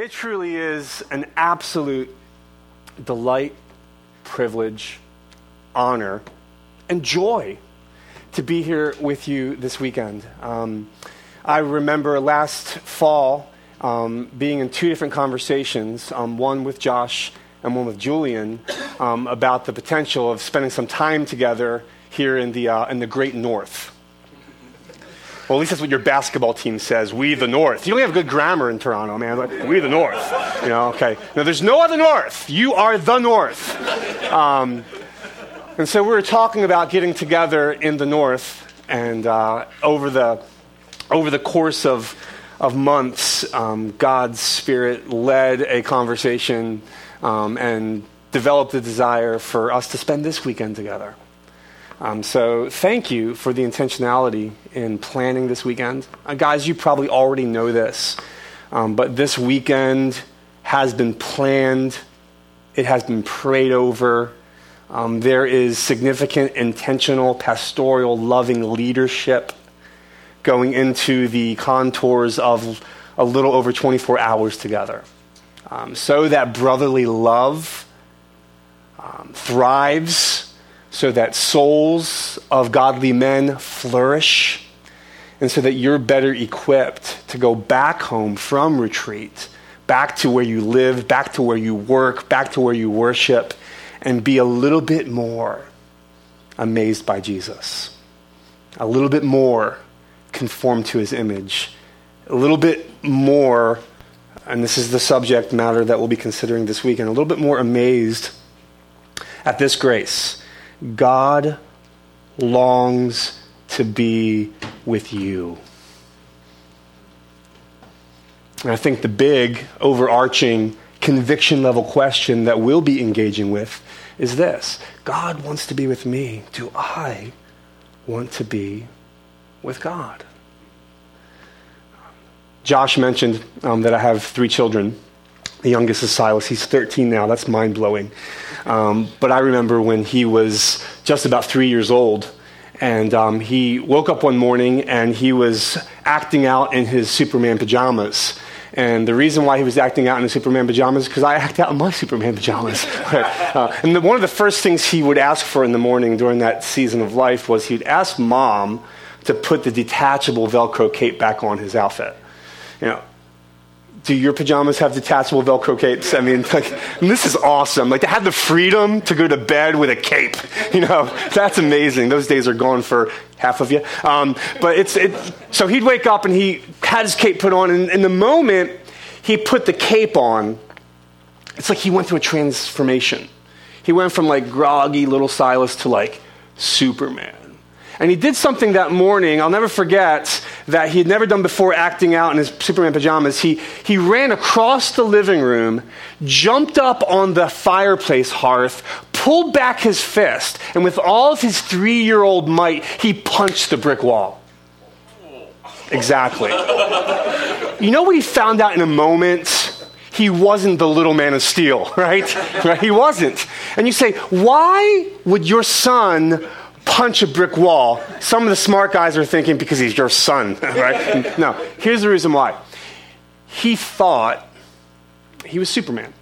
It truly is an absolute delight, privilege, honor, and joy to be here with you this weekend. Um, I remember last fall um, being in two different conversations, um, one with Josh and one with Julian, um, about the potential of spending some time together here in the, uh, in the Great North. Well, at least that's what your basketball team says. We the North. You only have good grammar in Toronto, man. We the North. You know, okay. Now, there's no other North. You are the North. Um, and so we were talking about getting together in the North, and uh, over the over the course of of months, um, God's Spirit led a conversation um, and developed a desire for us to spend this weekend together. Um, so thank you for the intentionality in planning this weekend. Uh, guys, you probably already know this, um, but this weekend has been planned, it has been prayed over. Um, there is significant intentional, pastoral, loving leadership going into the contours of a little over 24 hours together. Um, so that brotherly love um, thrives so that souls of godly men flourish, and so that you're better equipped to go back home from retreat, back to where you live, back to where you work, back to where you worship, and be a little bit more amazed by Jesus, a little bit more conformed to his image, a little bit more, and this is the subject matter that we'll be considering this week, and a little bit more amazed at this grace God longs to be with you. And I think the big, overarching, conviction level question that we'll be engaging with is this God wants to be with me. Do I want to be with God? Josh mentioned um, that I have three children. The youngest is Silas. He's 13 now. That's mind blowing. Um, but I remember when he was just about three years old, and um, he woke up one morning and he was acting out in his Superman pajamas. And the reason why he was acting out in his Superman pajamas is because I act out in my Superman pajamas. uh, and the, one of the first things he would ask for in the morning during that season of life was he'd ask mom to put the detachable Velcro cape back on his outfit. You know, do your pajamas have detachable Velcro capes? I mean, like, this is awesome. Like to have the freedom to go to bed with a cape, you know, that's amazing. Those days are gone for half of you. Um, but it's, it, so he'd wake up and he had his cape put on, and in the moment he put the cape on, it's like he went through a transformation. He went from like groggy little Silas to like Superman. And he did something that morning, I'll never forget, that he had never done before acting out in his Superman pajamas. He, he ran across the living room, jumped up on the fireplace hearth, pulled back his fist, and with all of his three year old might, he punched the brick wall. Exactly. You know what he found out in a moment? He wasn't the little man of steel, right? right? He wasn't. And you say, why would your son punch a brick wall, some of the smart guys are thinking because he's your son, right? no, here's the reason why. He thought he was Superman.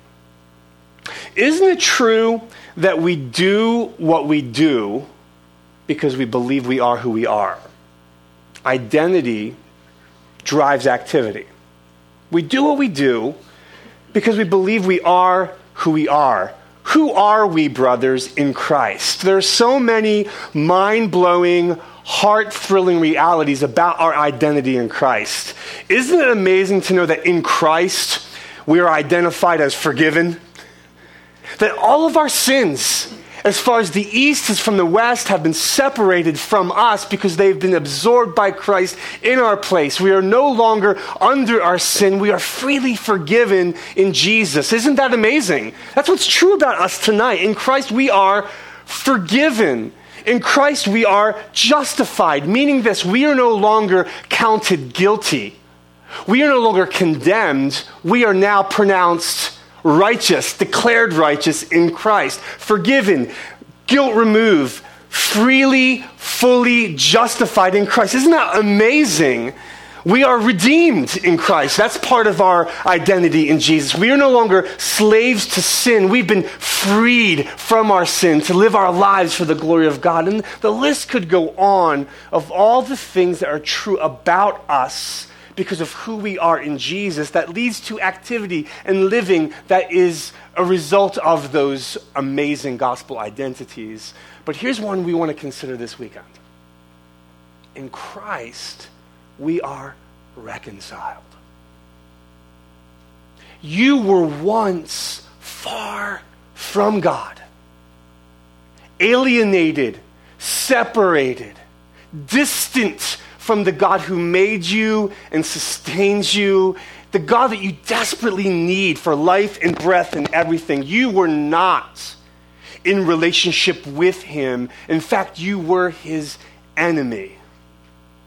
Isn't it true that we do what we do because we believe we are who we are? Identity drives activity. We do what we do because we believe we are who we are. Who are we, brothers, in Christ? There are so many mind blowing, heart thrilling realities about our identity in Christ. Isn't it amazing to know that in Christ we are identified as forgiven? That all of our sins as far as the east is from the west, have been separated from us because they've been absorbed by Christ in our place. We are no longer under our sin. We are freely forgiven in Jesus. Isn't that amazing? That's what's true about us tonight. In Christ, we are forgiven. In Christ, we are justified, meaning this we are no longer counted guilty. We are no longer condemned. We are now pronounced righteous, declared righteous in Christ, forgiven, guilt removed, freely, fully justified in Christ. Isn't that amazing? We are redeemed in Christ. That's part of our identity in Jesus. We are no longer slaves to sin. We've been freed from our sin to live our lives for the glory of God. And the list could go on of all the things that are true about us because of who we are in Jesus that leads to activity and living that is a result of those amazing gospel identities. But here's one we want to consider this weekend. In Christ, we are reconciled. You were once far from God, alienated, separated, distant from the God who made you and sustains you, the God that you desperately need for life and breath and everything. You were not in relationship with Him. In fact, you were His enemy.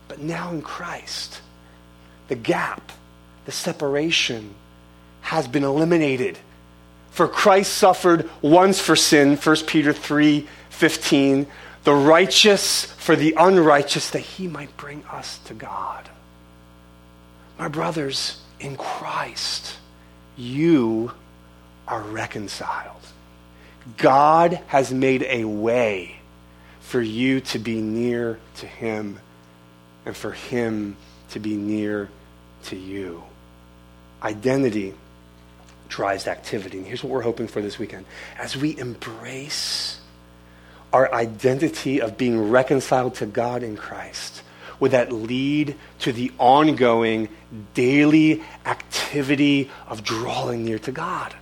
But now in Christ, the gap, the separation has been eliminated. For Christ suffered once for sin, 1 Peter 3 15, the righteous for the unrighteous, that he might bring us to God. My brothers, in Christ, you are reconciled. God has made a way for you to be near to him and for Him to be near to you. Identity drives activity. And here's what we're hoping for this weekend. As we embrace our identity of being reconciled to God in Christ, would that lead to the ongoing daily activity of drawing near to God?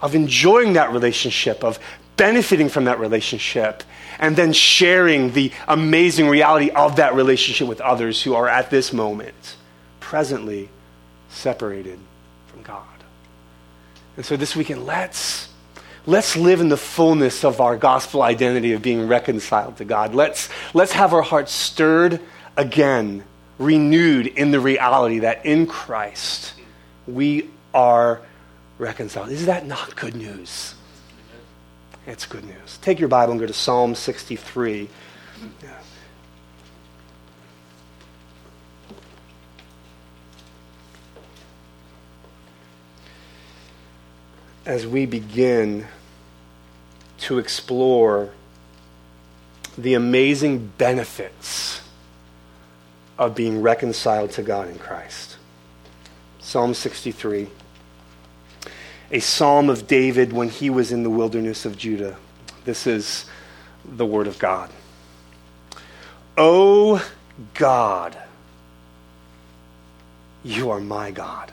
Of enjoying that relationship, of benefiting from that relationship, and then sharing the amazing reality of that relationship with others who are at this moment presently separated from God. And so this weekend, let's let's live in the fullness of our gospel identity of being reconciled to God. Let's let's have our hearts stirred again, renewed in the reality that in Christ we are reconciled. Is that not good news? It's good news. Take your Bible and go to Psalm 63. As we begin to explore the amazing benefits of being reconciled to God in Christ. Psalm 63 a psalm of David when he was in the wilderness of Judah. This is the word of God. O God, you are my God.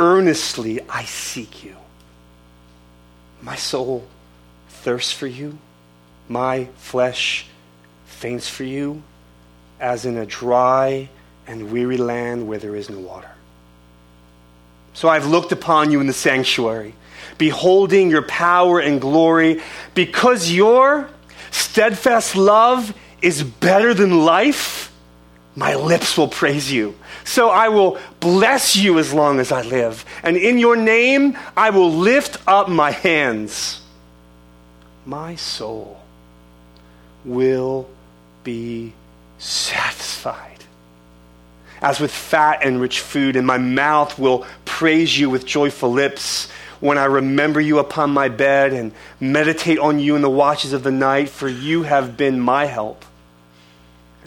Earnestly I seek you. My soul thirsts for you. My flesh faints for you, as in a dry and weary land where there is no water. So I've looked upon you in the sanctuary, beholding your power and glory, because your steadfast love is better than life. My lips will praise you. So I will bless you as long as I live. And in your name, I will lift up my hands. My soul will be satisfied as with fat and rich food, and my mouth will praise you with joyful lips when I remember you upon my bed and meditate on you in the watches of the night, for you have been my help.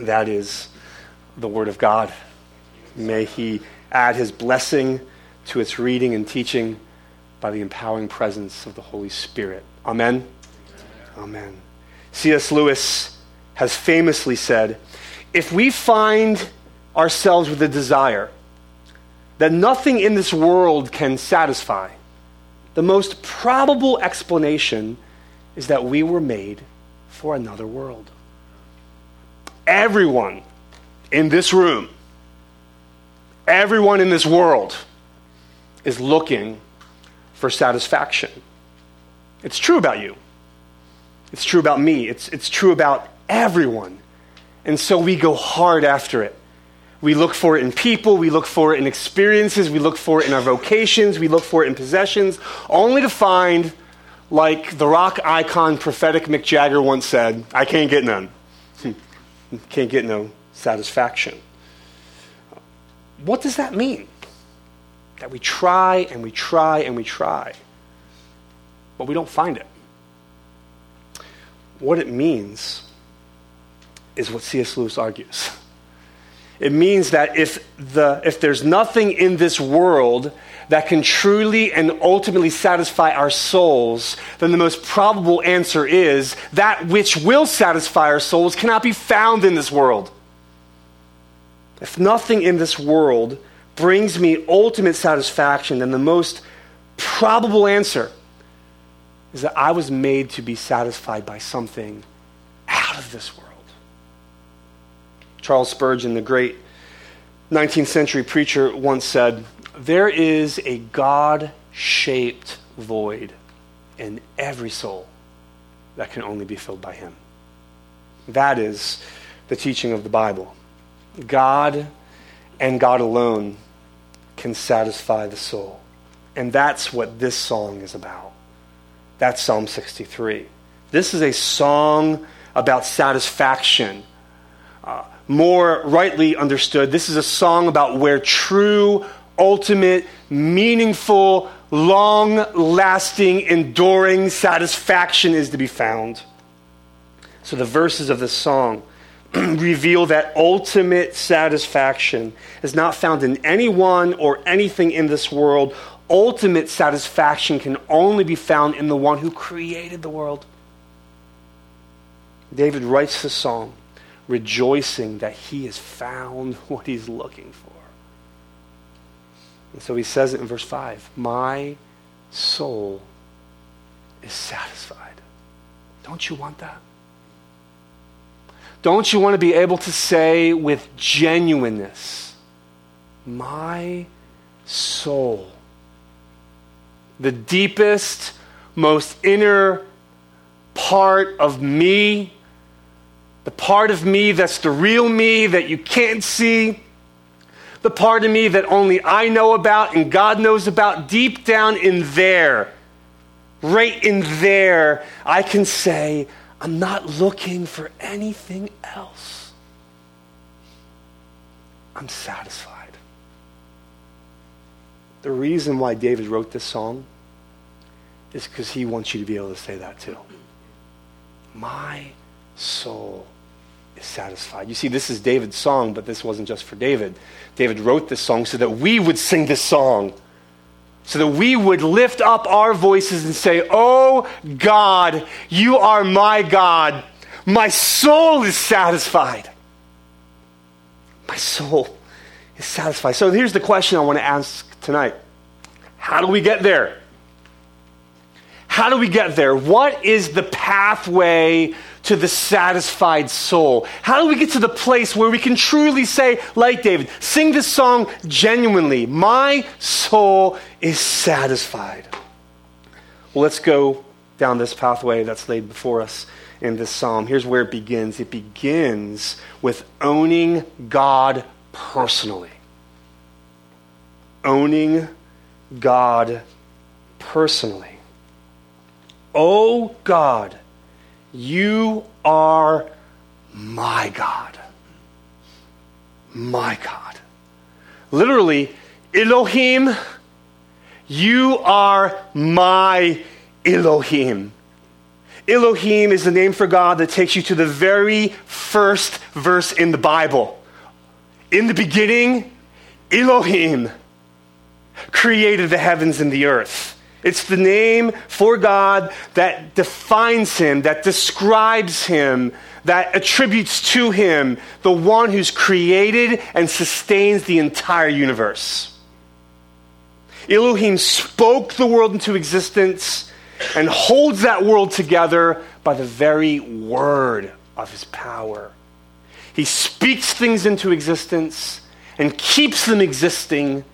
That is the word of God. May he add his blessing to its reading and teaching by the empowering presence of the Holy Spirit. Amen. Amen. C.S. Lewis has famously said, if we find ourselves with a desire that nothing in this world can satisfy, the most probable explanation is that we were made for another world. Everyone in this room, everyone in this world is looking for satisfaction. It's true about you. It's true about me. It's, it's true about everyone. And so we go hard after it. We look for it in people, we look for it in experiences, we look for it in our vocations, we look for it in possessions, only to find, like the rock icon prophetic Mick Jagger once said, I can't get none. Can't get no satisfaction. What does that mean? That we try and we try and we try, but we don't find it. What it means is what C.S. Lewis argues. It means that if, the, if there's nothing in this world that can truly and ultimately satisfy our souls, then the most probable answer is that which will satisfy our souls cannot be found in this world. If nothing in this world brings me ultimate satisfaction, then the most probable answer is that I was made to be satisfied by something out of this world. Charles Spurgeon, the great 19th century preacher, once said, There is a God shaped void in every soul that can only be filled by Him. That is the teaching of the Bible. God and God alone can satisfy the soul. And that's what this song is about. That's Psalm 63. This is a song about satisfaction. Uh, more rightly understood, this is a song about where true, ultimate, meaningful, long lasting, enduring satisfaction is to be found. So the verses of this song reveal that ultimate satisfaction is not found in anyone or anything in this world. Ultimate satisfaction can only be found in the one who created the world. David writes the song rejoicing that he has found what he's looking for. And so he says it in verse 5 My soul is satisfied. Don't you want that? Don't you want to be able to say with genuineness, My soul, the deepest, most inner part of me the part of me that's the real me that you can't see, the part of me that only I know about and God knows about, deep down in there, right in there, I can say, I'm not looking for anything else. I'm satisfied. The reason why David wrote this song is because he wants you to be able to say that too. My soul is satisfied. You see, this is David's song, but this wasn't just for David. David wrote this song so that we would sing this song, so that we would lift up our voices and say, Oh God, you are my God. My soul is satisfied. My soul is satisfied. So here's the question I want to ask tonight How do we get there? How do we get there? What is the pathway to the satisfied soul? How do we get to the place where we can truly say, like David, sing this song genuinely? My soul is satisfied. Well, let's go down this pathway that's laid before us in this psalm. Here's where it begins it begins with owning God personally. Owning God personally. Oh God you are my God. My God. Literally, Elohim, you are my Elohim. Elohim is the name for God that takes you to the very first verse in the Bible. In the beginning, Elohim created the heavens and the earth. It's the name for God that defines him, that describes him, that attributes to him the one who's created and sustains the entire universe. Elohim spoke the world into existence and holds that world together by the very word of his power. He speaks things into existence and keeps them existing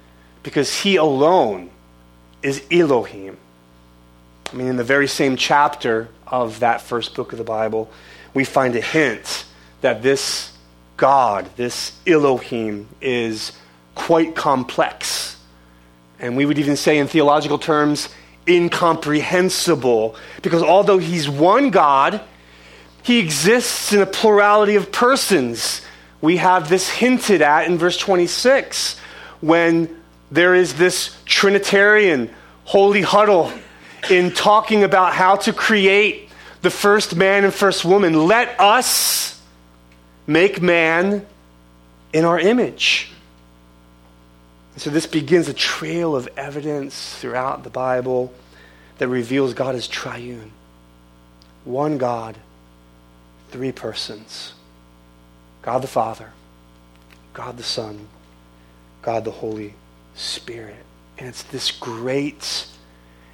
because He alone is Elohim. I mean, in the very same chapter of that first book of the Bible, we find a hint that this God, this Elohim, is quite complex. And we would even say, in theological terms, incomprehensible. Because although he's one God, he exists in a plurality of persons. We have this hinted at in verse 26 when there is this Trinitarian holy huddle in talking about how to create the first man and first woman. Let us make man in our image. And so this begins a trail of evidence throughout the Bible that reveals God is triune. One God, three persons God the Father, God the Son, God the Holy Spirit. And it's this great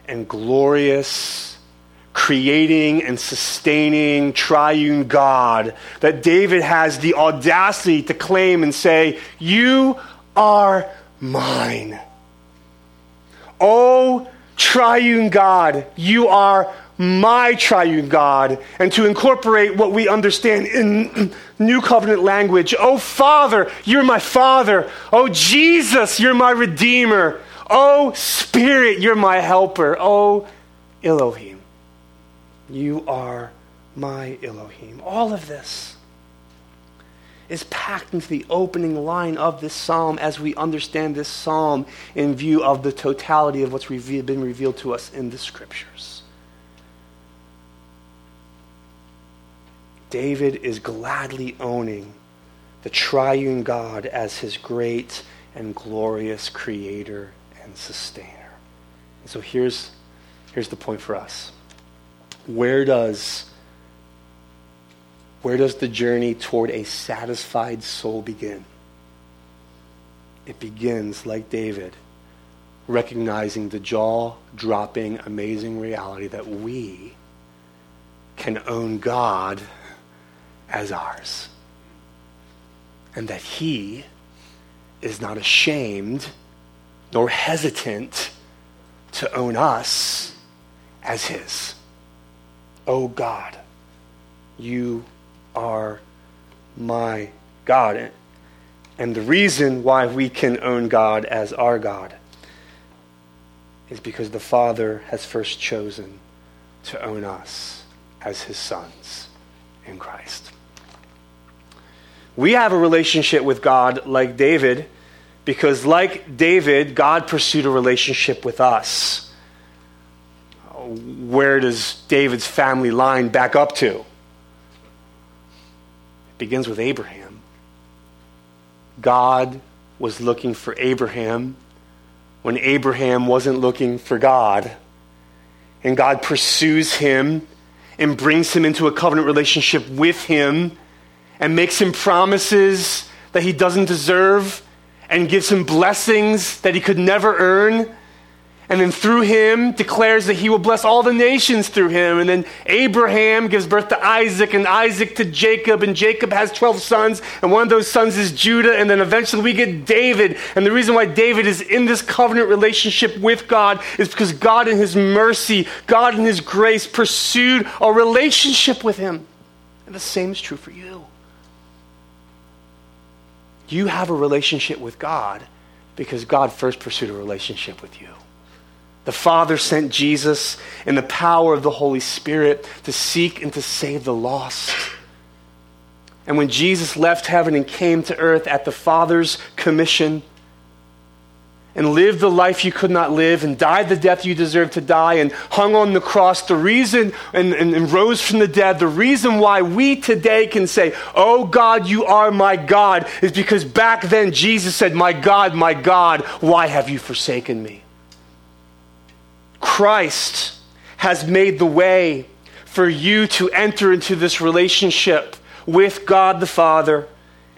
and glorious, creating and sustaining triune God that David has the audacity to claim and say, You are mine. Oh, triune God, you are my triune God, and to incorporate what we understand in New Covenant language. Oh, Father, you're my Father. Oh, Jesus, you're my Redeemer. Oh, Spirit, you're my helper. Oh, Elohim, you are my Elohim. All of this is packed into the opening line of this psalm as we understand this psalm in view of the totality of what's been revealed to us in the scriptures. David is gladly owning the triune God as his great and glorious creator and sustainer. And so here's, here's the point for us. Where does where does the journey toward a satisfied soul begin? It begins, like David, recognizing the jaw dropping, amazing reality that we can own God as ours. And that He is not ashamed nor hesitant to own us as His. Oh God, you are my God. And the reason why we can own God as our God is because the Father has first chosen to own us as his sons in Christ. We have a relationship with God like David because, like David, God pursued a relationship with us. Where does David's family line back up to? It begins with Abraham. God was looking for Abraham when Abraham wasn't looking for God. And God pursues him and brings him into a covenant relationship with him and makes him promises that he doesn't deserve and gives him blessings that he could never earn and then through him declares that he will bless all the nations through him. And then Abraham gives birth to Isaac, and Isaac to Jacob, and Jacob has 12 sons, and one of those sons is Judah. And then eventually we get David. And the reason why David is in this covenant relationship with God is because God, in his mercy, God, in his grace, pursued a relationship with him. And the same is true for you. You have a relationship with God because God first pursued a relationship with you. The Father sent Jesus in the power of the Holy Spirit to seek and to save the lost. And when Jesus left heaven and came to earth at the Father's commission, and lived the life you could not live and died the death you deserved to die and hung on the cross, the reason and, and, and, rose from the dead, the reason why we today can say, Oh God, you are my God, is because back then Jesus said, My God, my God, why have you forsaken me? Christ has made the way for you to enter into this relationship with God the Father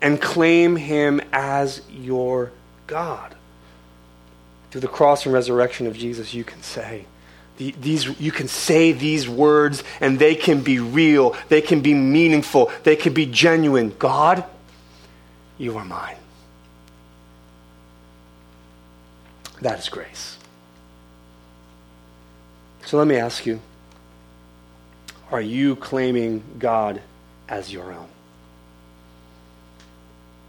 and claim Him as your God. Through the cross and resurrection of Jesus, you can say, these, you can say these words and they can be real, they can be meaningful, they can be genuine. God, you are mine. That is grace. So let me ask you are you claiming God as your own?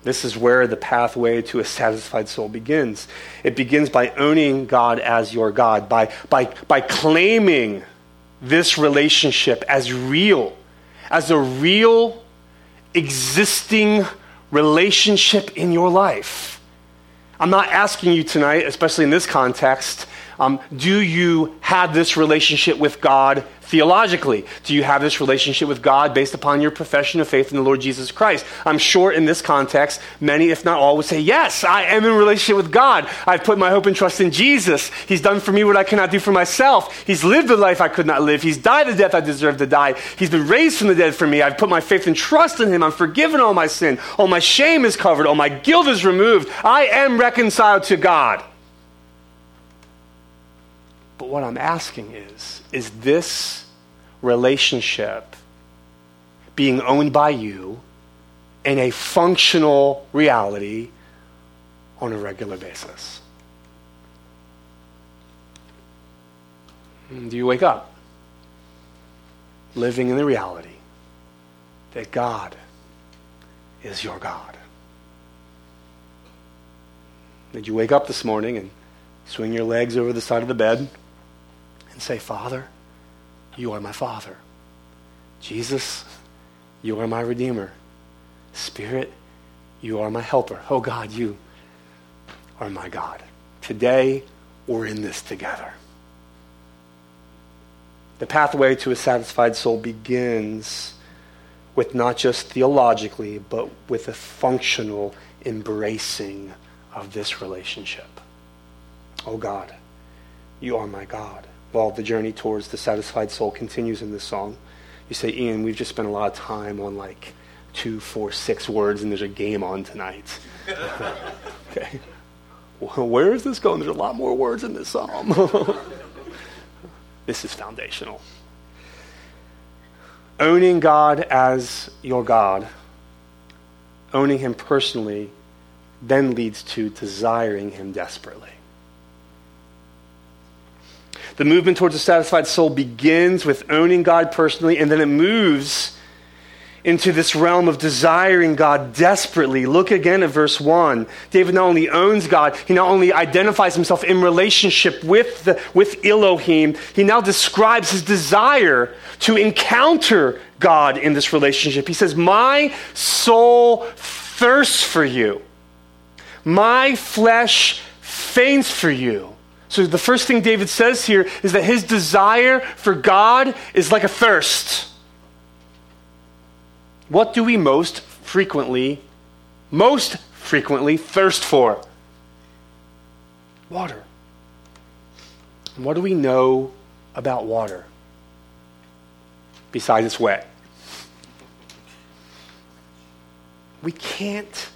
This is where the pathway to a satisfied soul begins. It begins by owning God as your God, by, by, by claiming this relationship as real, as a real existing relationship in your life. I'm not asking you tonight, especially in this context, um, do you have this relationship with God theologically? Do you have this relationship with God based upon your profession of faith in the Lord Jesus Christ? I'm sure in this context, many, if not all, would say, Yes, I am in relationship with God. I've put my hope and trust in Jesus. He's done for me what I cannot do for myself. He's lived the life I could not live. He's died the death I deserve to die. He's been raised from the dead for me. I've put my faith and trust in Him. I'm forgiven all my sin. All my shame is covered. All my guilt is removed. I am reconciled to God. But what I'm asking is is this relationship being owned by you in a functional reality on a regular basis? Hmm, do you wake up living in the reality that God is your God? Did you wake up this morning and swing your legs over the side of the bed? And say, Father, you are my Father. Jesus, you are my Redeemer. Spirit, you are my helper. Oh God, you are my God. Today, we're in this together. The pathway to a satisfied soul begins with not just theologically, but with a functional embracing of this relationship. Oh God, you are my God while the journey towards the satisfied soul continues in this song. You say, Ian, we've just spent a lot of time on like two, four, six words, and there's a game on tonight. okay. Well, where is this going? There's a lot more words in this psalm. this is foundational. Owning God as your God, owning Him personally, then leads to desiring Him desperately. The movement towards a satisfied soul begins with owning God personally, and then it moves into this realm of desiring God desperately. Look again at verse 1. David not only owns God, he not only identifies himself in relationship with, the, with Elohim, he now describes his desire to encounter God in this relationship. He says, My soul thirsts for you, my flesh faints for you. So the first thing David says here is that his desire for God is like a thirst. What do we most frequently, most frequently thirst for? Water. What do we know about water? Besides it's wet. We can't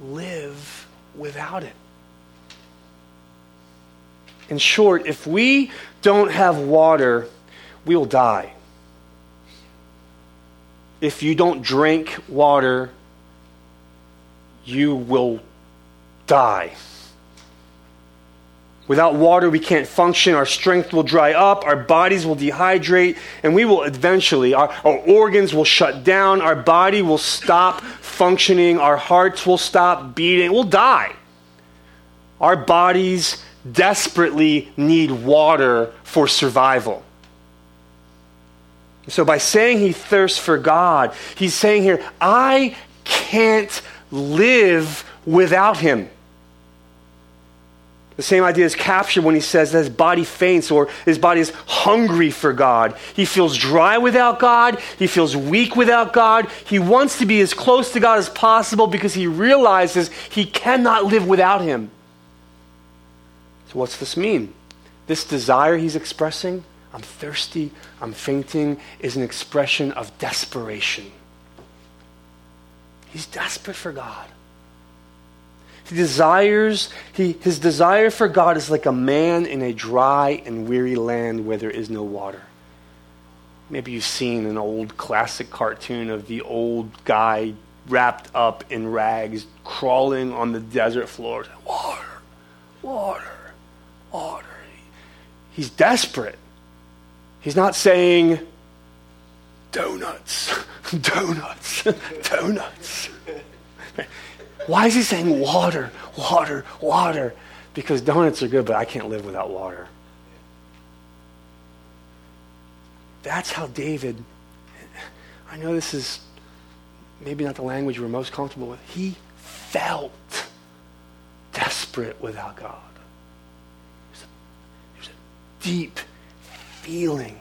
live without it. In short, if we don't have water, we will die. If you don't drink water, you will die. Without water, we can't function. Our strength will dry up. Our bodies will dehydrate. And we will eventually, our, our, organs will shut down. Our body will stop functioning. Our hearts will stop beating. We'll die. Our bodies desperately need water for survival. So, by saying he thirsts for God, he's saying here, I can't live without him. The same idea is captured when he says that his body faints or his body is hungry for God. He feels dry without God. He feels weak without God. He wants to be as close to God as possible because he realizes he cannot live without him. So, what's this mean? This desire he's expressing, I'm thirsty, I'm fainting, is an expression of desperation. He's desperate for God. He desires, he, his desire for God is like a man in a dry and weary land where there is no water. Maybe you've seen an old classic cartoon of the old guy wrapped up in rags, crawling on the desert floor. Water, water, water. He's desperate. He's not saying, donuts, donuts, donuts. Why is he saying water, water, water? Because donuts are good, but I can't live without water. That's how David, I know this is maybe not the language we're most comfortable with, he felt desperate without God. Deep feeling.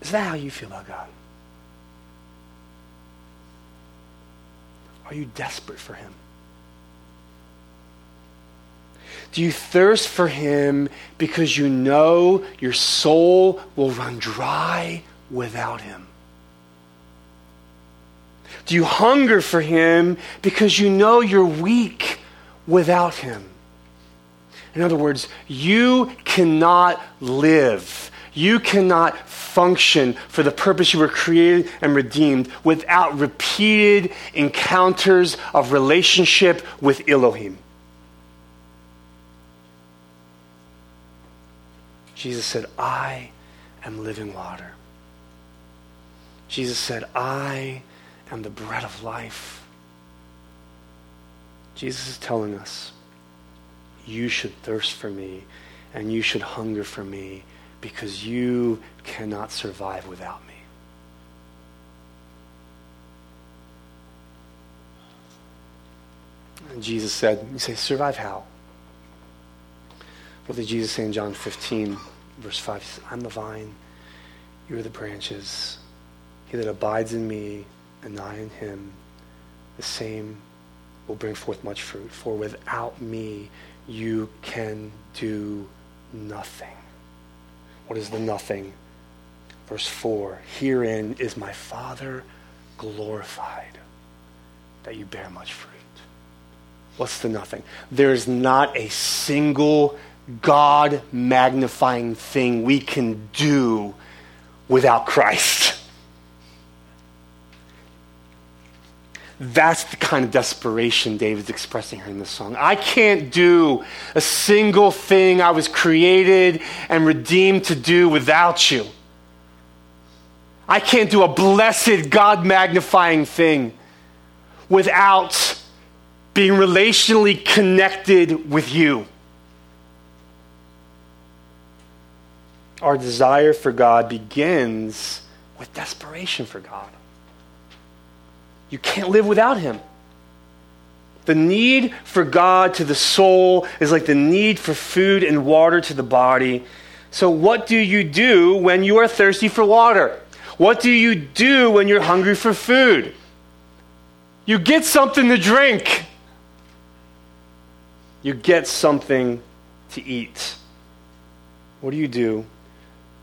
Is that how you feel about God? Are you desperate for him? Do you thirst for him because you know your soul will run dry without him? Do you hunger for him because you know you're weak without him? In other words, you cannot live. You cannot function for the purpose you were created and redeemed without repeated encounters of relationship with Elohim. Jesus said, I am living water. Jesus said, I am the bread of life. Jesus is telling us, you should thirst for me and you should hunger for me because you cannot survive without me. And Jesus said, You say, survive how? What did Jesus say in John 15, verse 5? He said, I'm the vine, you are the branches. He that abides in me and I in him, the same will bring forth much fruit. For without me, you can do nothing. What is the nothing? Verse 4 Herein is my Father glorified, that you bear much fruit. What's the nothing? There's not a single God magnifying thing we can do without Christ. That's the kind of desperation David's expressing here in this song. I can't do a single thing I was created and redeemed to do without you. I can't do a blessed, God magnifying thing without being relationally connected with you. Our desire for God begins with desperation for God. You can't live without Him. The need for God to the soul is like the need for food and water to the body. So, what do you do when you are thirsty for water? What do you do when you're hungry for food? You get something to drink, you get something to eat. What do you do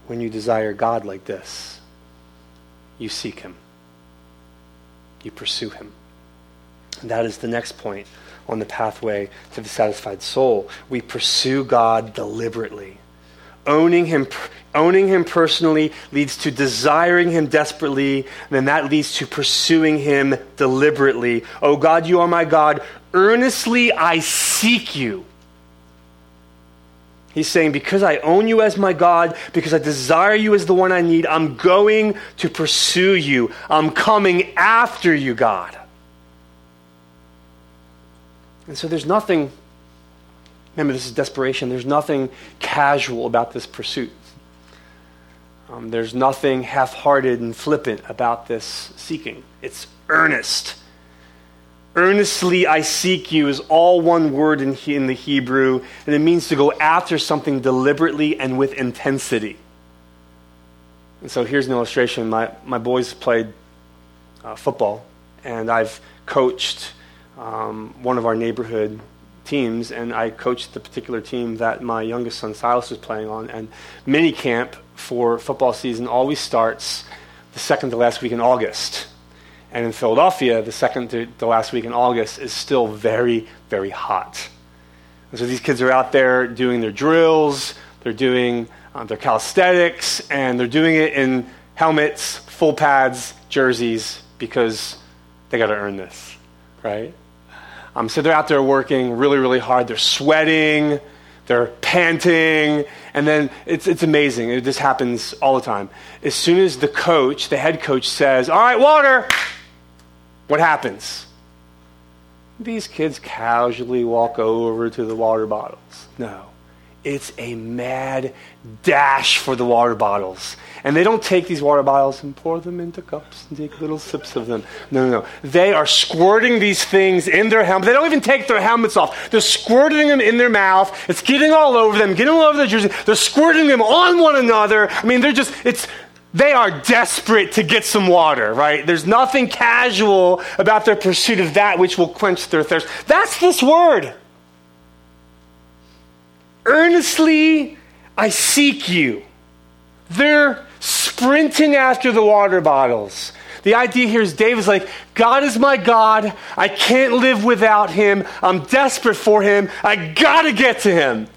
when you desire God like this? You seek Him you pursue him. And that is the next point on the pathway to the satisfied soul. We pursue God deliberately. Owning him, owning him personally leads to desiring him desperately, and then that leads to pursuing him deliberately. Oh God, you are my God. Earnestly I seek you. He's saying, Because I own you as my God, because I desire you as the one I need, I'm going to pursue you. I'm coming after you, God. And so there's nothing, remember, this is desperation. There's nothing casual about this pursuit. Um, there's nothing half hearted and flippant about this seeking. It's earnest. Earnestly I seek you is all one word in, in the Hebrew, and it means to go after something deliberately and with intensity. And so here's an illustration. My, my boys played uh, football, and I've coached um, one of our neighborhood teams, and I coached the particular team that my youngest son Silas was playing on. And mini camp for football season always starts the second to last week in August. And in Philadelphia, the second to the last week in August is still very, very hot. And so these kids are out there doing their drills, they're doing uh, their calisthenics, and they're doing it in helmets, full pads, jerseys, because they got to earn this, right? Um, so they're out there working really, really hard. They're sweating, they're panting, and then it's, it's amazing. It just happens all the time. As soon as the coach, the head coach, says, All right, water, what happens? These kids casually walk over to the water bottles. No. It's a mad dash for the water bottles. And they don't take these water bottles and pour them into cups and take little sips of them. No, no, no. They are squirting these things in their helmet. They don't even take their helmets off. They're squirting them in their mouth. It's getting all over them, getting all over their jersey. They're squirting them on one another. I mean, they're just, it's, they are desperate to get some water, right? There's nothing casual about their pursuit of that which will quench their thirst. That's this word. Earnestly I seek you. They're sprinting after the water bottles. The idea here is David's like, God is my God. I can't live without him. I'm desperate for him. I gotta get to him.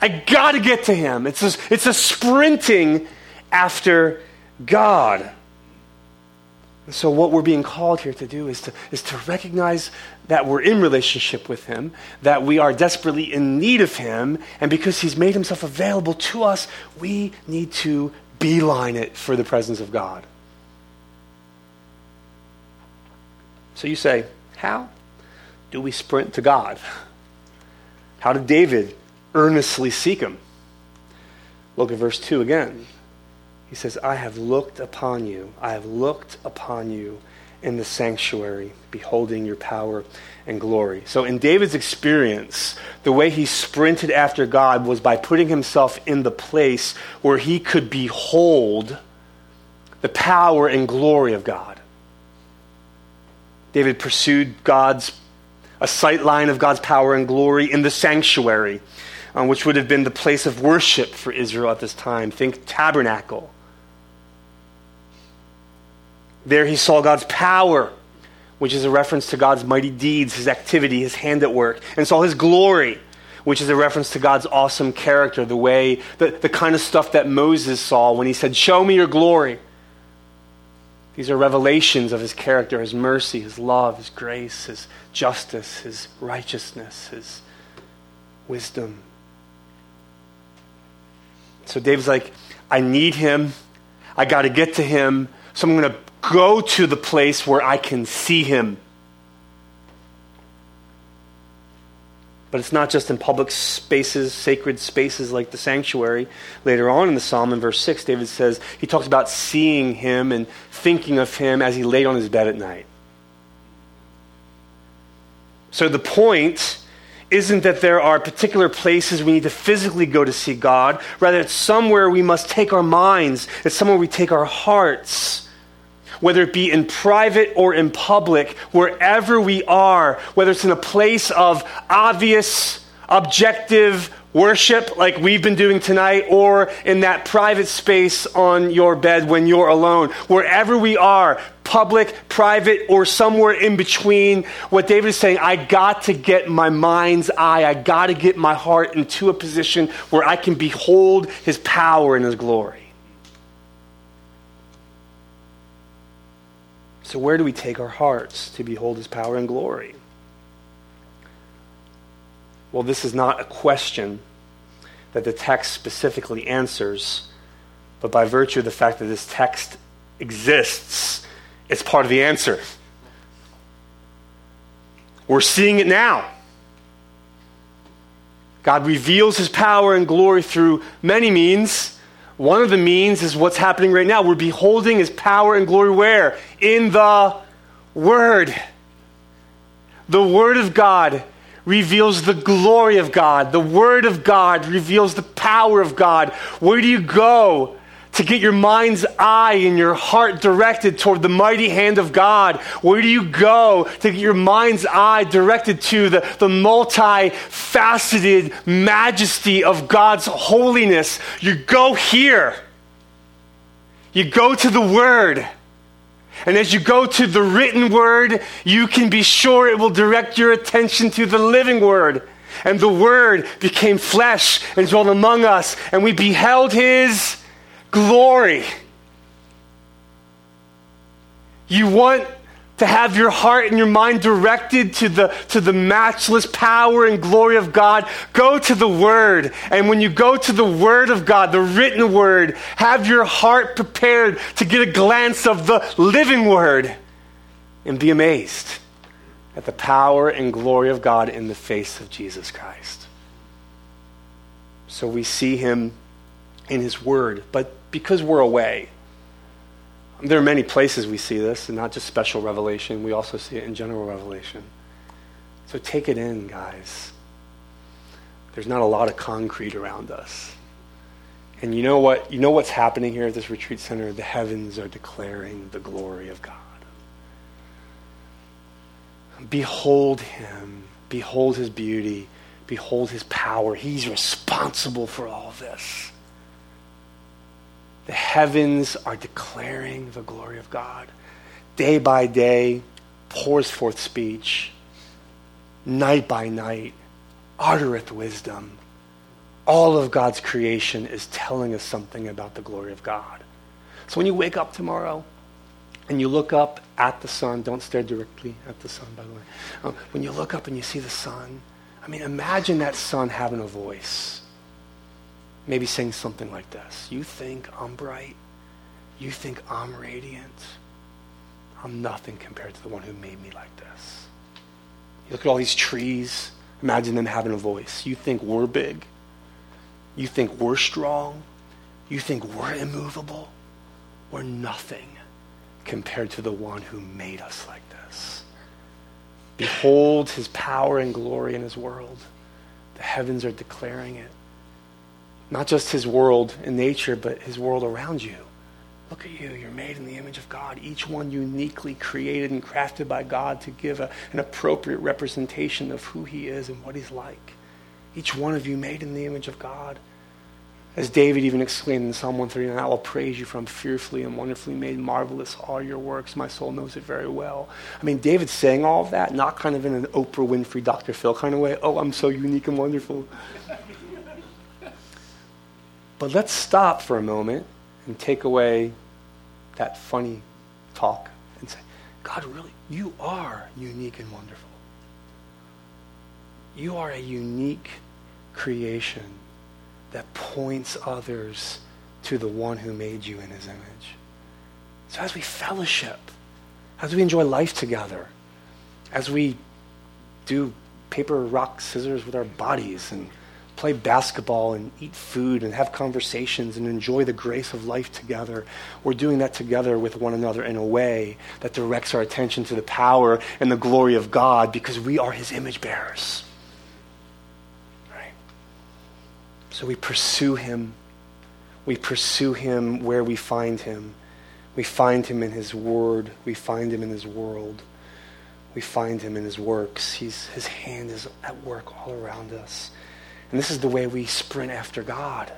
I gotta get to him. It's a, it's a sprinting after God. So, what we're being called here to do is to, is to recognize that we're in relationship with Him, that we are desperately in need of Him, and because He's made Himself available to us, we need to beeline it for the presence of God. So, you say, How do we sprint to God? How did David earnestly seek Him? Look at verse 2 again. He says, I have looked upon you. I have looked upon you in the sanctuary, beholding your power and glory. So, in David's experience, the way he sprinted after God was by putting himself in the place where he could behold the power and glory of God. David pursued God's a sight line of God's power and glory in the sanctuary, um, which would have been the place of worship for Israel at this time. Think tabernacle. There he saw God's power, which is a reference to God's mighty deeds, his activity, his hand at work, and saw his glory, which is a reference to God's awesome character, the way, the, the kind of stuff that Moses saw when he said, Show me your glory. These are revelations of his character, his mercy, his love, his grace, his justice, his righteousness, his wisdom. So David's like, I need him. I got to get to him. So I'm going to go to the place where I can see him. But it's not just in public spaces, sacred spaces like the sanctuary. Later on in the psalm, in verse 6, David says he talks about seeing him and thinking of him as he laid on his bed at night. So the point isn't that there are particular places we need to physically go to see God. Rather, it's somewhere we must take our minds, it's somewhere we take our hearts whether it be in private or in public, wherever we are, whether it's in a place of obvious, objective worship like we've been doing tonight, or in that private space on your bed when you're alone, wherever we are, public, private, or somewhere in between, what David is saying, I got to get my mind's eye, I got to get my heart into a position where I can behold his power and his glory. So, where do we take our hearts to behold his power and glory? Well, this is not a question that the text specifically answers, but by virtue of the fact that this text exists, it's part of the answer. We're seeing it now. God reveals his power and glory through many means. One of the means is what's happening right now. We're beholding his power and glory where? In the Word. The Word of God reveals the glory of God. The Word of God reveals the power of God. Where do you go to get your mind's eye and your heart directed toward the mighty hand of God? Where do you go to get your mind's eye directed to the, the multifaceted majesty of God's holiness? You go here. You go to the Word. And as you go to the written Word, you can be sure it will direct your attention to the living Word. And the Word became flesh and dwelt among us, and we beheld His glory. You want to have your heart and your mind directed to the, to the matchless power and glory of God, go to the Word. And when you go to the Word of God, the written Word, have your heart prepared to get a glance of the living Word and be amazed at the power and glory of God in the face of Jesus Christ. So we see Him in His Word, but because we're away, there are many places we see this, and not just special revelation. We also see it in general revelation. So take it in, guys. There's not a lot of concrete around us. And you know what? You know what's happening here at this retreat center? The heavens are declaring the glory of God. Behold him. Behold his beauty. Behold his power. He's responsible for all this. The heavens are declaring the glory of God. Day by day pours forth speech. Night by night uttereth wisdom. All of God's creation is telling us something about the glory of God. So when you wake up tomorrow and you look up at the sun, don't stare directly at the sun, by the way. Um, when you look up and you see the sun, I mean, imagine that sun having a voice maybe saying something like this You think I'm bright? You think I'm radiant? I'm nothing compared to the one who made me like this. You look at all these trees, imagine them having a voice. You think we're big? You think we're strong? You think we're immovable? We're nothing compared to the one who made us like this. Behold his power and glory in his world. The heavens are declaring it. Not just his world in nature, but his world around you. Look at you. You're made in the image of God, each one uniquely created and crafted by God to give a, an appropriate representation of who he is and what he's like. Each one of you made in the image of God. As David even exclaimed in Psalm 139, I will praise you from fearfully and wonderfully made, marvelous all your works. My soul knows it very well. I mean, David's saying all of that, not kind of in an Oprah Winfrey, Dr. Phil kind of way. Oh, I'm so unique and wonderful. But let's stop for a moment and take away that funny talk and say, God, really, you are unique and wonderful. You are a unique creation that points others to the one who made you in his image. So as we fellowship, as we enjoy life together, as we do paper, rock, scissors with our bodies and play basketball and eat food and have conversations and enjoy the grace of life together. We're doing that together with one another in a way that directs our attention to the power and the glory of God because we are his image bearers. Right? So we pursue him. We pursue him where we find him. We find him in his word. We find him in his world. We find him in his works. He's, his hand is at work all around us. And this is the way we sprint after God.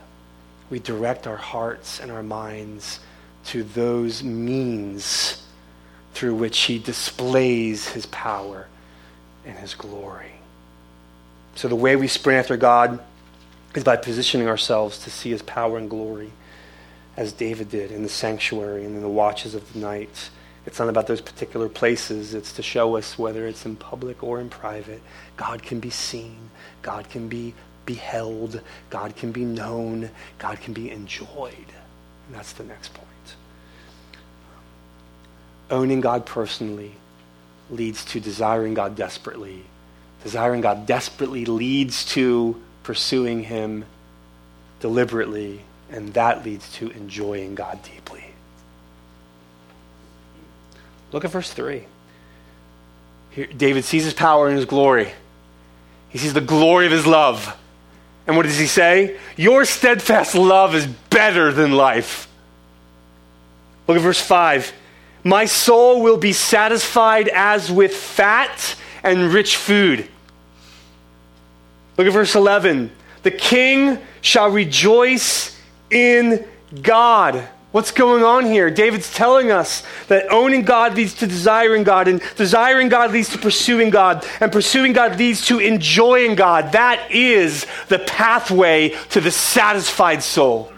We direct our hearts and our minds to those means through which he displays his power and his glory. So the way we sprint after God is by positioning ourselves to see his power and glory as David did in the sanctuary and in the watches of the night. It's not about those particular places. It's to show us whether it's in public or in private. God can be seen. God can be beheld, God can be known, God can be enjoyed. And that's the next point. Owning God personally leads to desiring God desperately. Desiring God desperately leads to pursuing Him deliberately, and that leads to enjoying God deeply. Look at verse 3. Here, David sees his power and his glory. He sees the glory of his love. And what does he say? Your steadfast love is better than life. Look at verse 5. My soul will be satisfied as with fat and rich food. Look at verse 11. The king shall rejoice in God. What's going on here? David's telling us that owning God leads to desiring God, and desiring God leads to pursuing God, and pursuing God leads to enjoying God. That is the pathway to the satisfied soul.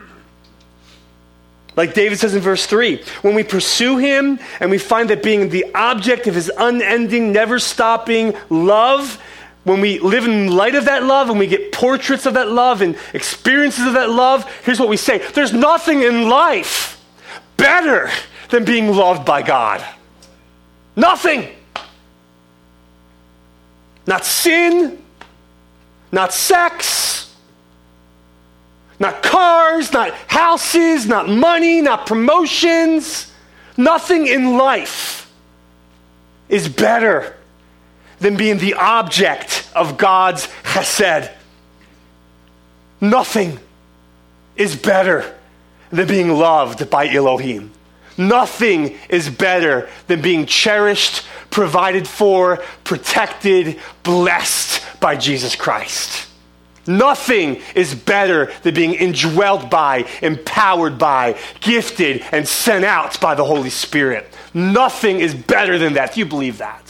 Like David says in verse 3, when we pursue him and we find that being the object of his unending, never stopping love, when we live in light of that love and we get portraits of that love and experiences of that love, here's what we say there's nothing in life better than being loved by God. Nothing. Not sin, not sex, not cars, not houses, not money, not promotions. Nothing in life is better than being the object of God's chesed. Nothing is better than being loved by Elohim. Nothing is better than being cherished, provided for, protected, blessed by Jesus Christ. Nothing is better than being indwelt by, empowered by, gifted, and sent out by the Holy Spirit. Nothing is better than that. Do you believe that?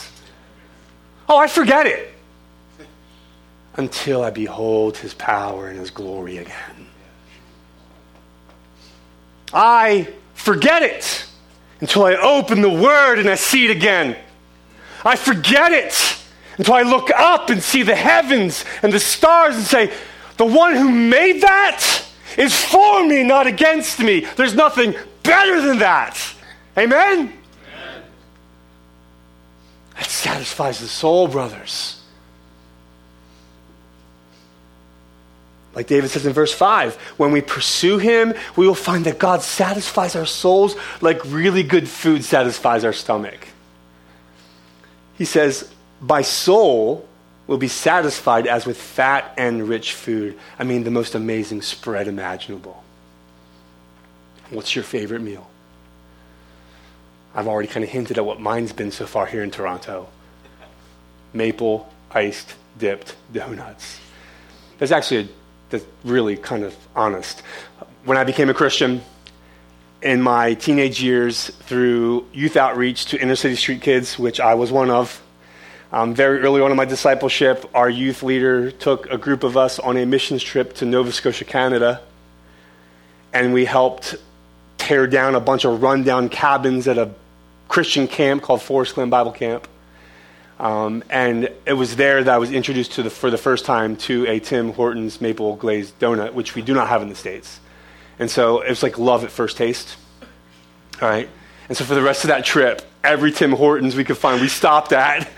Oh, I forget it. Until I behold his power and his glory again. I forget it until I open the Word and I see it again. I forget it until I look up and see the heavens and the stars and say, The one who made that is for me, not against me. There's nothing better than that. Amen? Satisfies the soul, brothers. Like David says in verse 5, when we pursue him, we will find that God satisfies our souls like really good food satisfies our stomach. He says, My soul will be satisfied as with fat and rich food. I mean, the most amazing spread imaginable. What's your favorite meal? I've already kind of hinted at what mine's been so far here in Toronto maple iced dipped donuts. That's actually a that's really kind of honest. When I became a Christian in my teenage years through youth outreach to inner city street kids, which I was one of, um, very early on in my discipleship, our youth leader took a group of us on a missions trip to Nova Scotia, Canada, and we helped tear down a bunch of rundown cabins at a Christian camp called Forest Glen Bible Camp. Um, and it was there that I was introduced to the, for the first time to a Tim Hortons maple glazed donut, which we do not have in the States. And so it was like love at first taste. All right. And so for the rest of that trip, every Tim Hortons we could find, we stopped at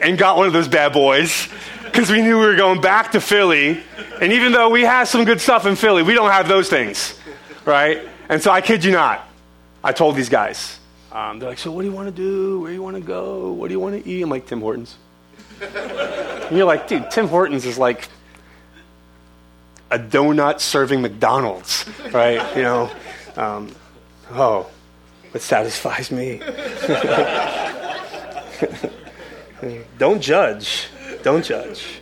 and got one of those bad boys because we knew we were going back to Philly. And even though we have some good stuff in Philly, we don't have those things. Right. And so I kid you not, I told these guys, um, they're like, so what do you want to do? Where do you want to go? What do you want to eat? I'm like, Tim Hortons. and you're like, dude, Tim Hortons is like a donut serving McDonald's, right? You know, um, oh, it satisfies me. Don't judge. Don't judge.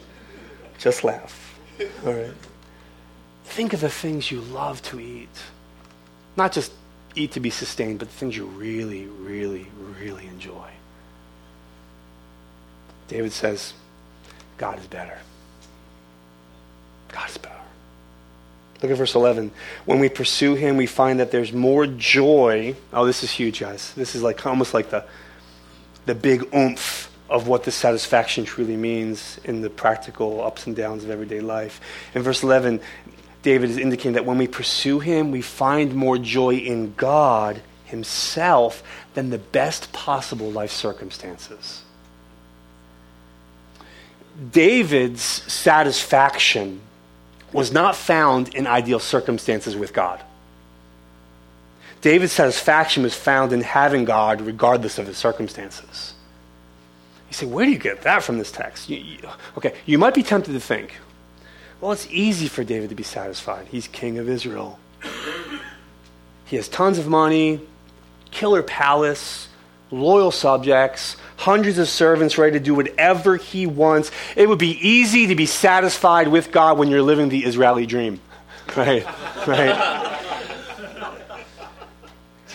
Just laugh. All right. Think of the things you love to eat. Not just eat to be sustained, but the things you really, really, really enjoy. David says, God is better. God is better. Look at verse 11. When we pursue him, we find that there's more joy. Oh, this is huge, guys. This is like almost like the, the big oomph of what the satisfaction truly means in the practical ups and downs of everyday life. In verse 11, David is indicating that when we pursue him, we find more joy in God himself than the best possible life circumstances. David's satisfaction was not found in ideal circumstances with God. David's satisfaction was found in having God regardless of his circumstances. You say, where do you get that from this text? You, you, okay, you might be tempted to think, well, it's easy for David to be satisfied. He's king of Israel. He has tons of money, killer palace, loyal subjects, hundreds of servants ready to do whatever he wants. It would be easy to be satisfied with God when you're living the Israeli dream. Right? Right?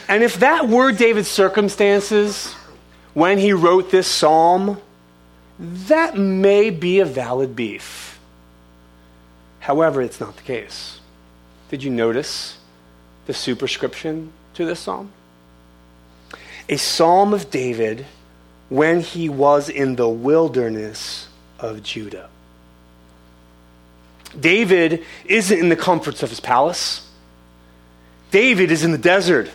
and if that were David's circumstances when he wrote this psalm, that may be a valid beef. However, it's not the case. Did you notice the superscription to this psalm? A psalm of David when he was in the wilderness of Judah. David isn't in the comforts of his palace. David is in the desert.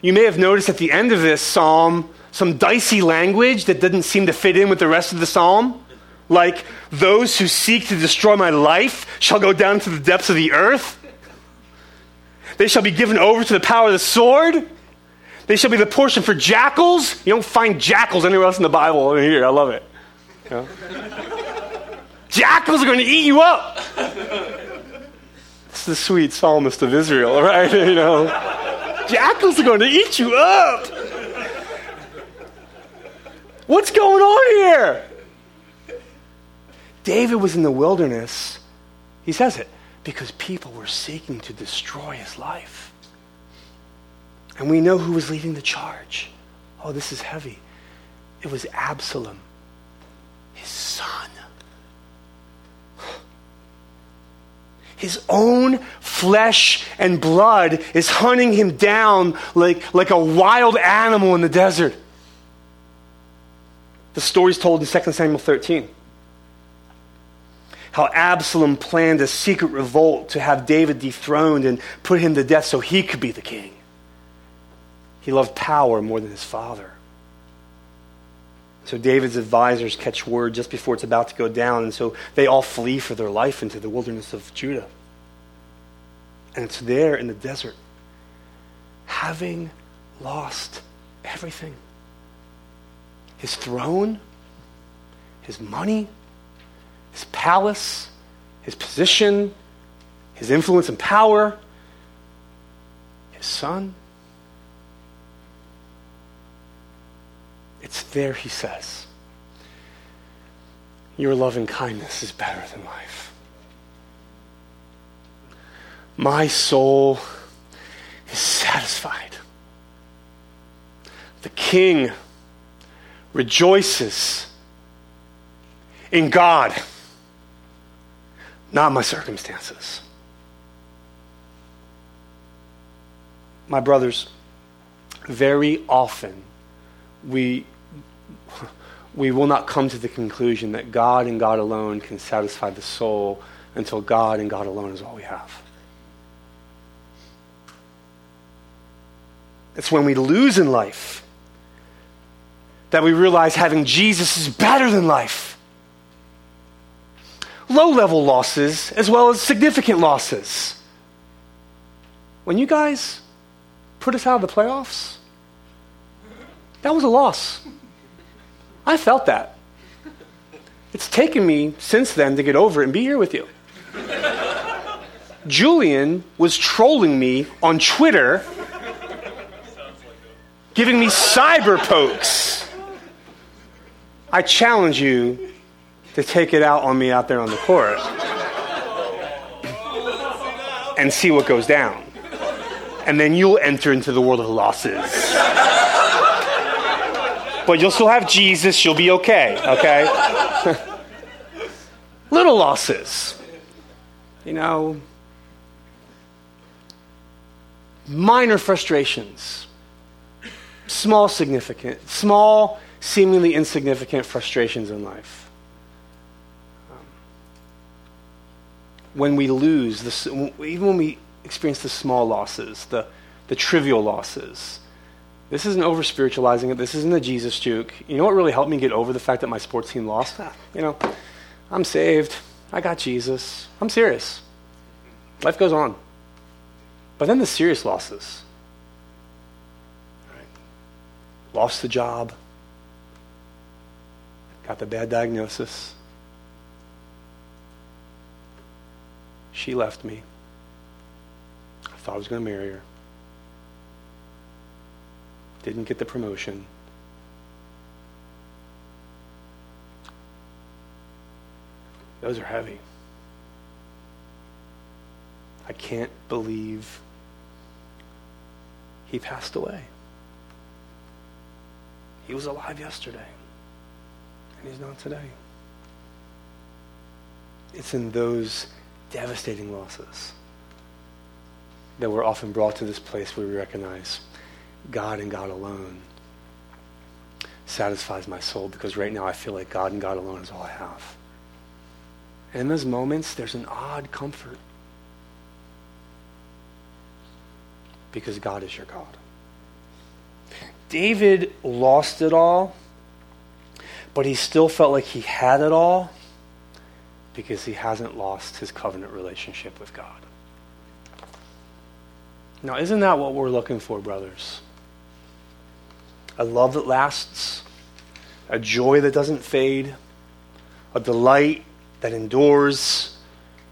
You may have noticed at the end of this psalm some dicey language that didn't seem to fit in with the rest of the psalm. Like, those who seek to destroy my life shall go down to the depths of the earth. They shall be given over to the power of the sword. They shall be the portion for jackals. You don't find jackals anywhere else in the Bible. Here, I love it. Jackals are going to eat you up. It's the sweet psalmist of Israel, right? You know, jackals are going to eat you up. What's going on here? David was in the wilderness. He says it because people were seeking to destroy his life. And we know who was leading the charge. Oh, this is heavy. It was Absalom, his son. His own flesh and blood is hunting him down like, like a wild animal in the desert. The story is told in 2 Samuel 13 how Absalom planned a secret revolt to have David dethroned and put him to death so he could be the king. He loved power more than his father. So David's advisors catch word just before it's about to go down, and so they all flee for their life into the wilderness of Judah. And it's there in the desert, having lost everything his throne, his money, his palace, his position, his influence and power, his son. It's there, he says. Your loving kindness is better than life. My soul is satisfied. The king rejoices in God not my circumstances. My brothers, very often we, we will not come to the conclusion that God and God alone can satisfy the soul until God and God alone is all we have. It's when we lose in life that we realize having Jesus is better than life low level losses as well as significant losses. When you guys put us out of the playoffs, that was a loss. I felt that. It's taken me since then to get over it and be here with you. Julian was trolling me on Twitter, giving me cyber pokes. I challenge you to take it out on me out there on the court and see what goes down. And then you'll enter into the world of losses. But you'll still have Jesus, you'll be okay, okay? Little losses. You know, minor frustrations, small significant, small seemingly insignificant frustrations in life. When we lose, even when we experience the small losses, the, the trivial losses. This isn't over spiritualizing it. This isn't a Jesus juke. You know what really helped me get over the fact that my sports team lost? You know, I'm saved. I got Jesus. I'm serious. Life goes on. But then the serious losses. Right. Lost the job. Got the bad diagnosis. She left me. I thought I was going to marry her. Didn't get the promotion. Those are heavy. I can't believe he passed away. He was alive yesterday, and he's not today. It's in those devastating losses that we're often brought to this place where we recognize God and God alone satisfies my soul because right now I feel like God and God alone is all I have. And in those moments, there's an odd comfort because God is your God. David lost it all, but he still felt like he had it all because he hasn't lost his covenant relationship with God. Now, isn't that what we're looking for, brothers? A love that lasts, a joy that doesn't fade, a delight that endures.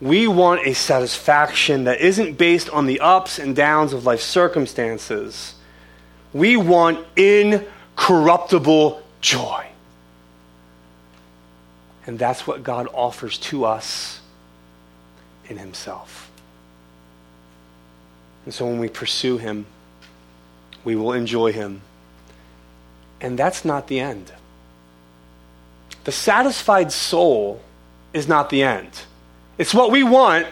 We want a satisfaction that isn't based on the ups and downs of life circumstances. We want incorruptible joy. And that's what God offers to us in Himself. And so when we pursue Him, we will enjoy Him. And that's not the end. The satisfied soul is not the end. It's what we want,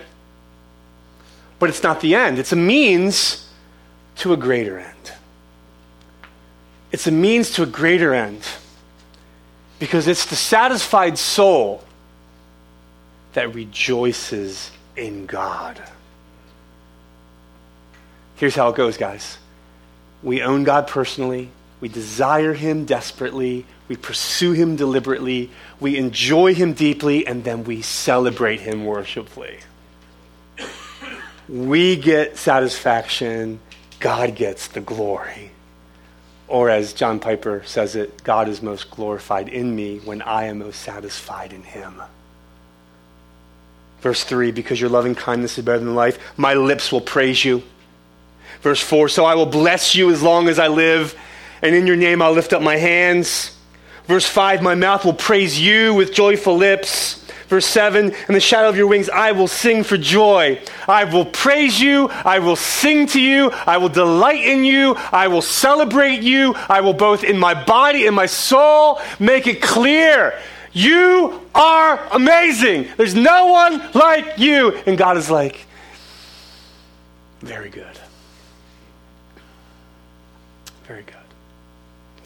but it's not the end. It's a means to a greater end. It's a means to a greater end because it's the satisfied soul that rejoices in God. Here's how it goes, guys. We own God personally. We desire Him desperately. We pursue Him deliberately. We enjoy Him deeply. And then we celebrate Him worshipfully. We get satisfaction. God gets the glory. Or as John Piper says it, God is most glorified in me when I am most satisfied in him. Verse 3 Because your loving kindness is better than life, my lips will praise you. Verse 4 So I will bless you as long as I live, and in your name I'll lift up my hands. Verse 5 My mouth will praise you with joyful lips. Verse 7 In the shadow of your wings, I will sing for joy. I will praise you. I will sing to you. I will delight in you. I will celebrate you. I will both in my body and my soul make it clear. You are amazing. There's no one like you. And God is like, very good. Very good.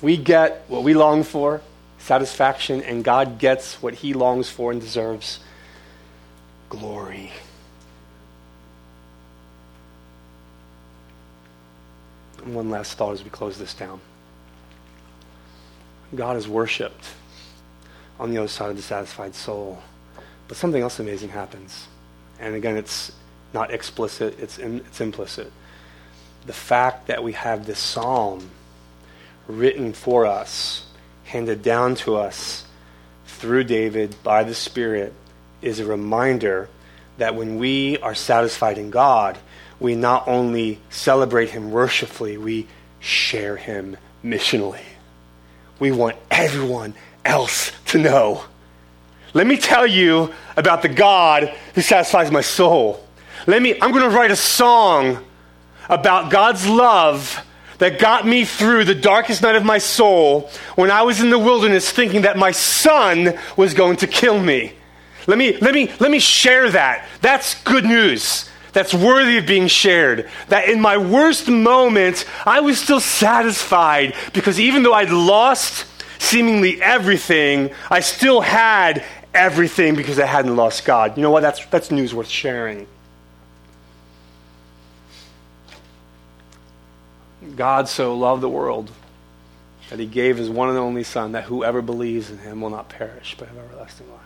We get what we long for satisfaction, and God gets what he longs for and deserves glory. And one last thought as we close this down God is worshiped on the other side of the satisfied soul. But something else amazing happens. And again, it's not explicit, it's, in, it's implicit. The fact that we have this psalm written for us handed down to us through David by the Spirit is a reminder that when we are satisfied in God, we not only celebrate Him worshipfully, we share Him missionally. We want everyone else to know. Let me tell you about the God who satisfies my soul. Let me, I'm going to write a song about God's love that got me through the darkest night of my soul when I was in the wilderness thinking that my son was going to kill me. Let me, let me, let me share that. That's good news. That's worthy of being shared. That in my worst moment, I was still satisfied because even though I'd lost seemingly everything, I still had everything because I hadn't lost God. You know what? That's, that's news worth sharing. God so loved the world that he gave his one and only Son, that whoever believes in him will not perish, but have everlasting life.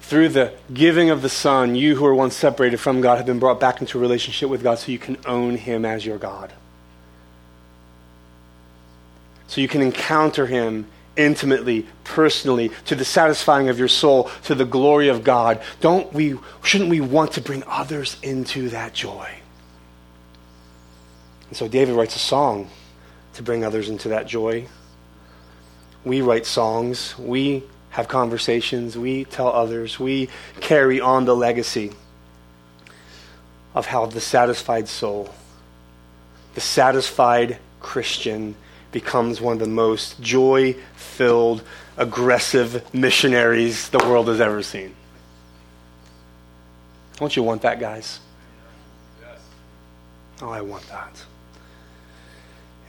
Through the giving of the Son, you who were once separated from God have been brought back into a relationship with God so you can own him as your God. So you can encounter him intimately, personally, to the satisfying of your soul, to the glory of God. Don't we, shouldn't we want to bring others into that joy? And so David writes a song to bring others into that joy. We write songs. We have conversations. We tell others. We carry on the legacy of how the satisfied soul, the satisfied Christian, becomes one of the most joy filled, aggressive missionaries the world has ever seen. Don't you want that, guys? Oh, I want that.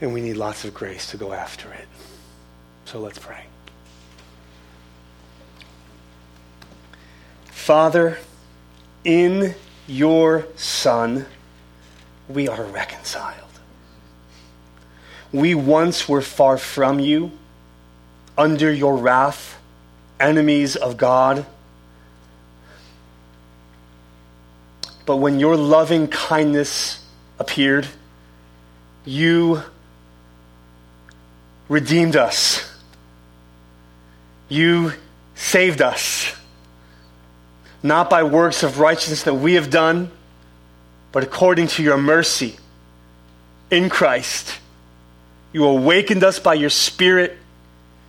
And we need lots of grace to go after it. So let's pray. Father, in your Son, we are reconciled. We once were far from you, under your wrath, enemies of God. But when your loving kindness appeared, you redeemed us. You saved us. Not by works of righteousness that we have done, but according to your mercy in Christ. You awakened us by your Spirit.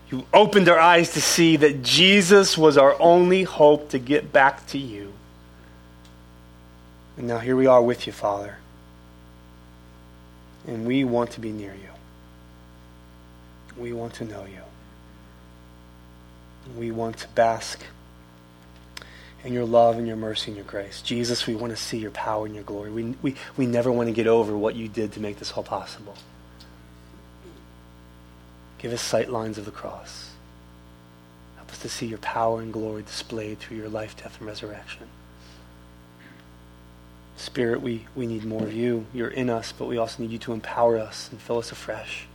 You opened our eyes to see that Jesus was our only hope to get back to you. And now here we are with you, Father. And we want to be near you. We want to know you. We want to bask in your love and your mercy and your grace. Jesus, we want to see your power and your glory. We, we, we never want to get over what you did to make this all possible. Give us sight lines of the cross. Help us to see your power and glory displayed through your life, death, and resurrection. Spirit, we, we need more of you. You're in us, but we also need you to empower us and fill us afresh.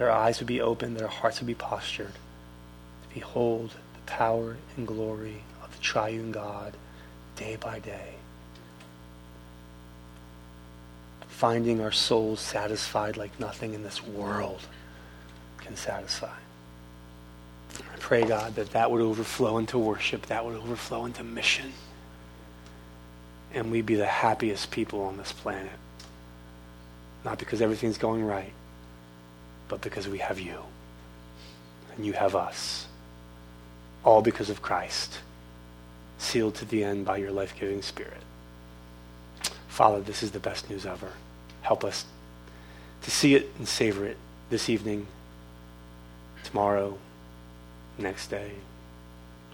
Our eyes would be open, that our hearts would be postured to behold the power and glory of the triune God day by day. Finding our souls satisfied like nothing in this world can satisfy. I pray, God, that that would overflow into worship, that would overflow into mission and we'd be the happiest people on this planet. Not because everything's going right, but because we have you. And you have us. All because of Christ, sealed to the end by your life giving Spirit. Father, this is the best news ever. Help us to see it and savor it this evening, tomorrow, next day,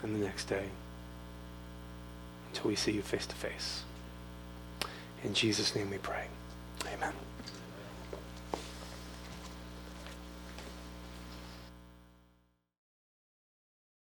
and the next day until we see you face to face. In Jesus' name we pray. Amen.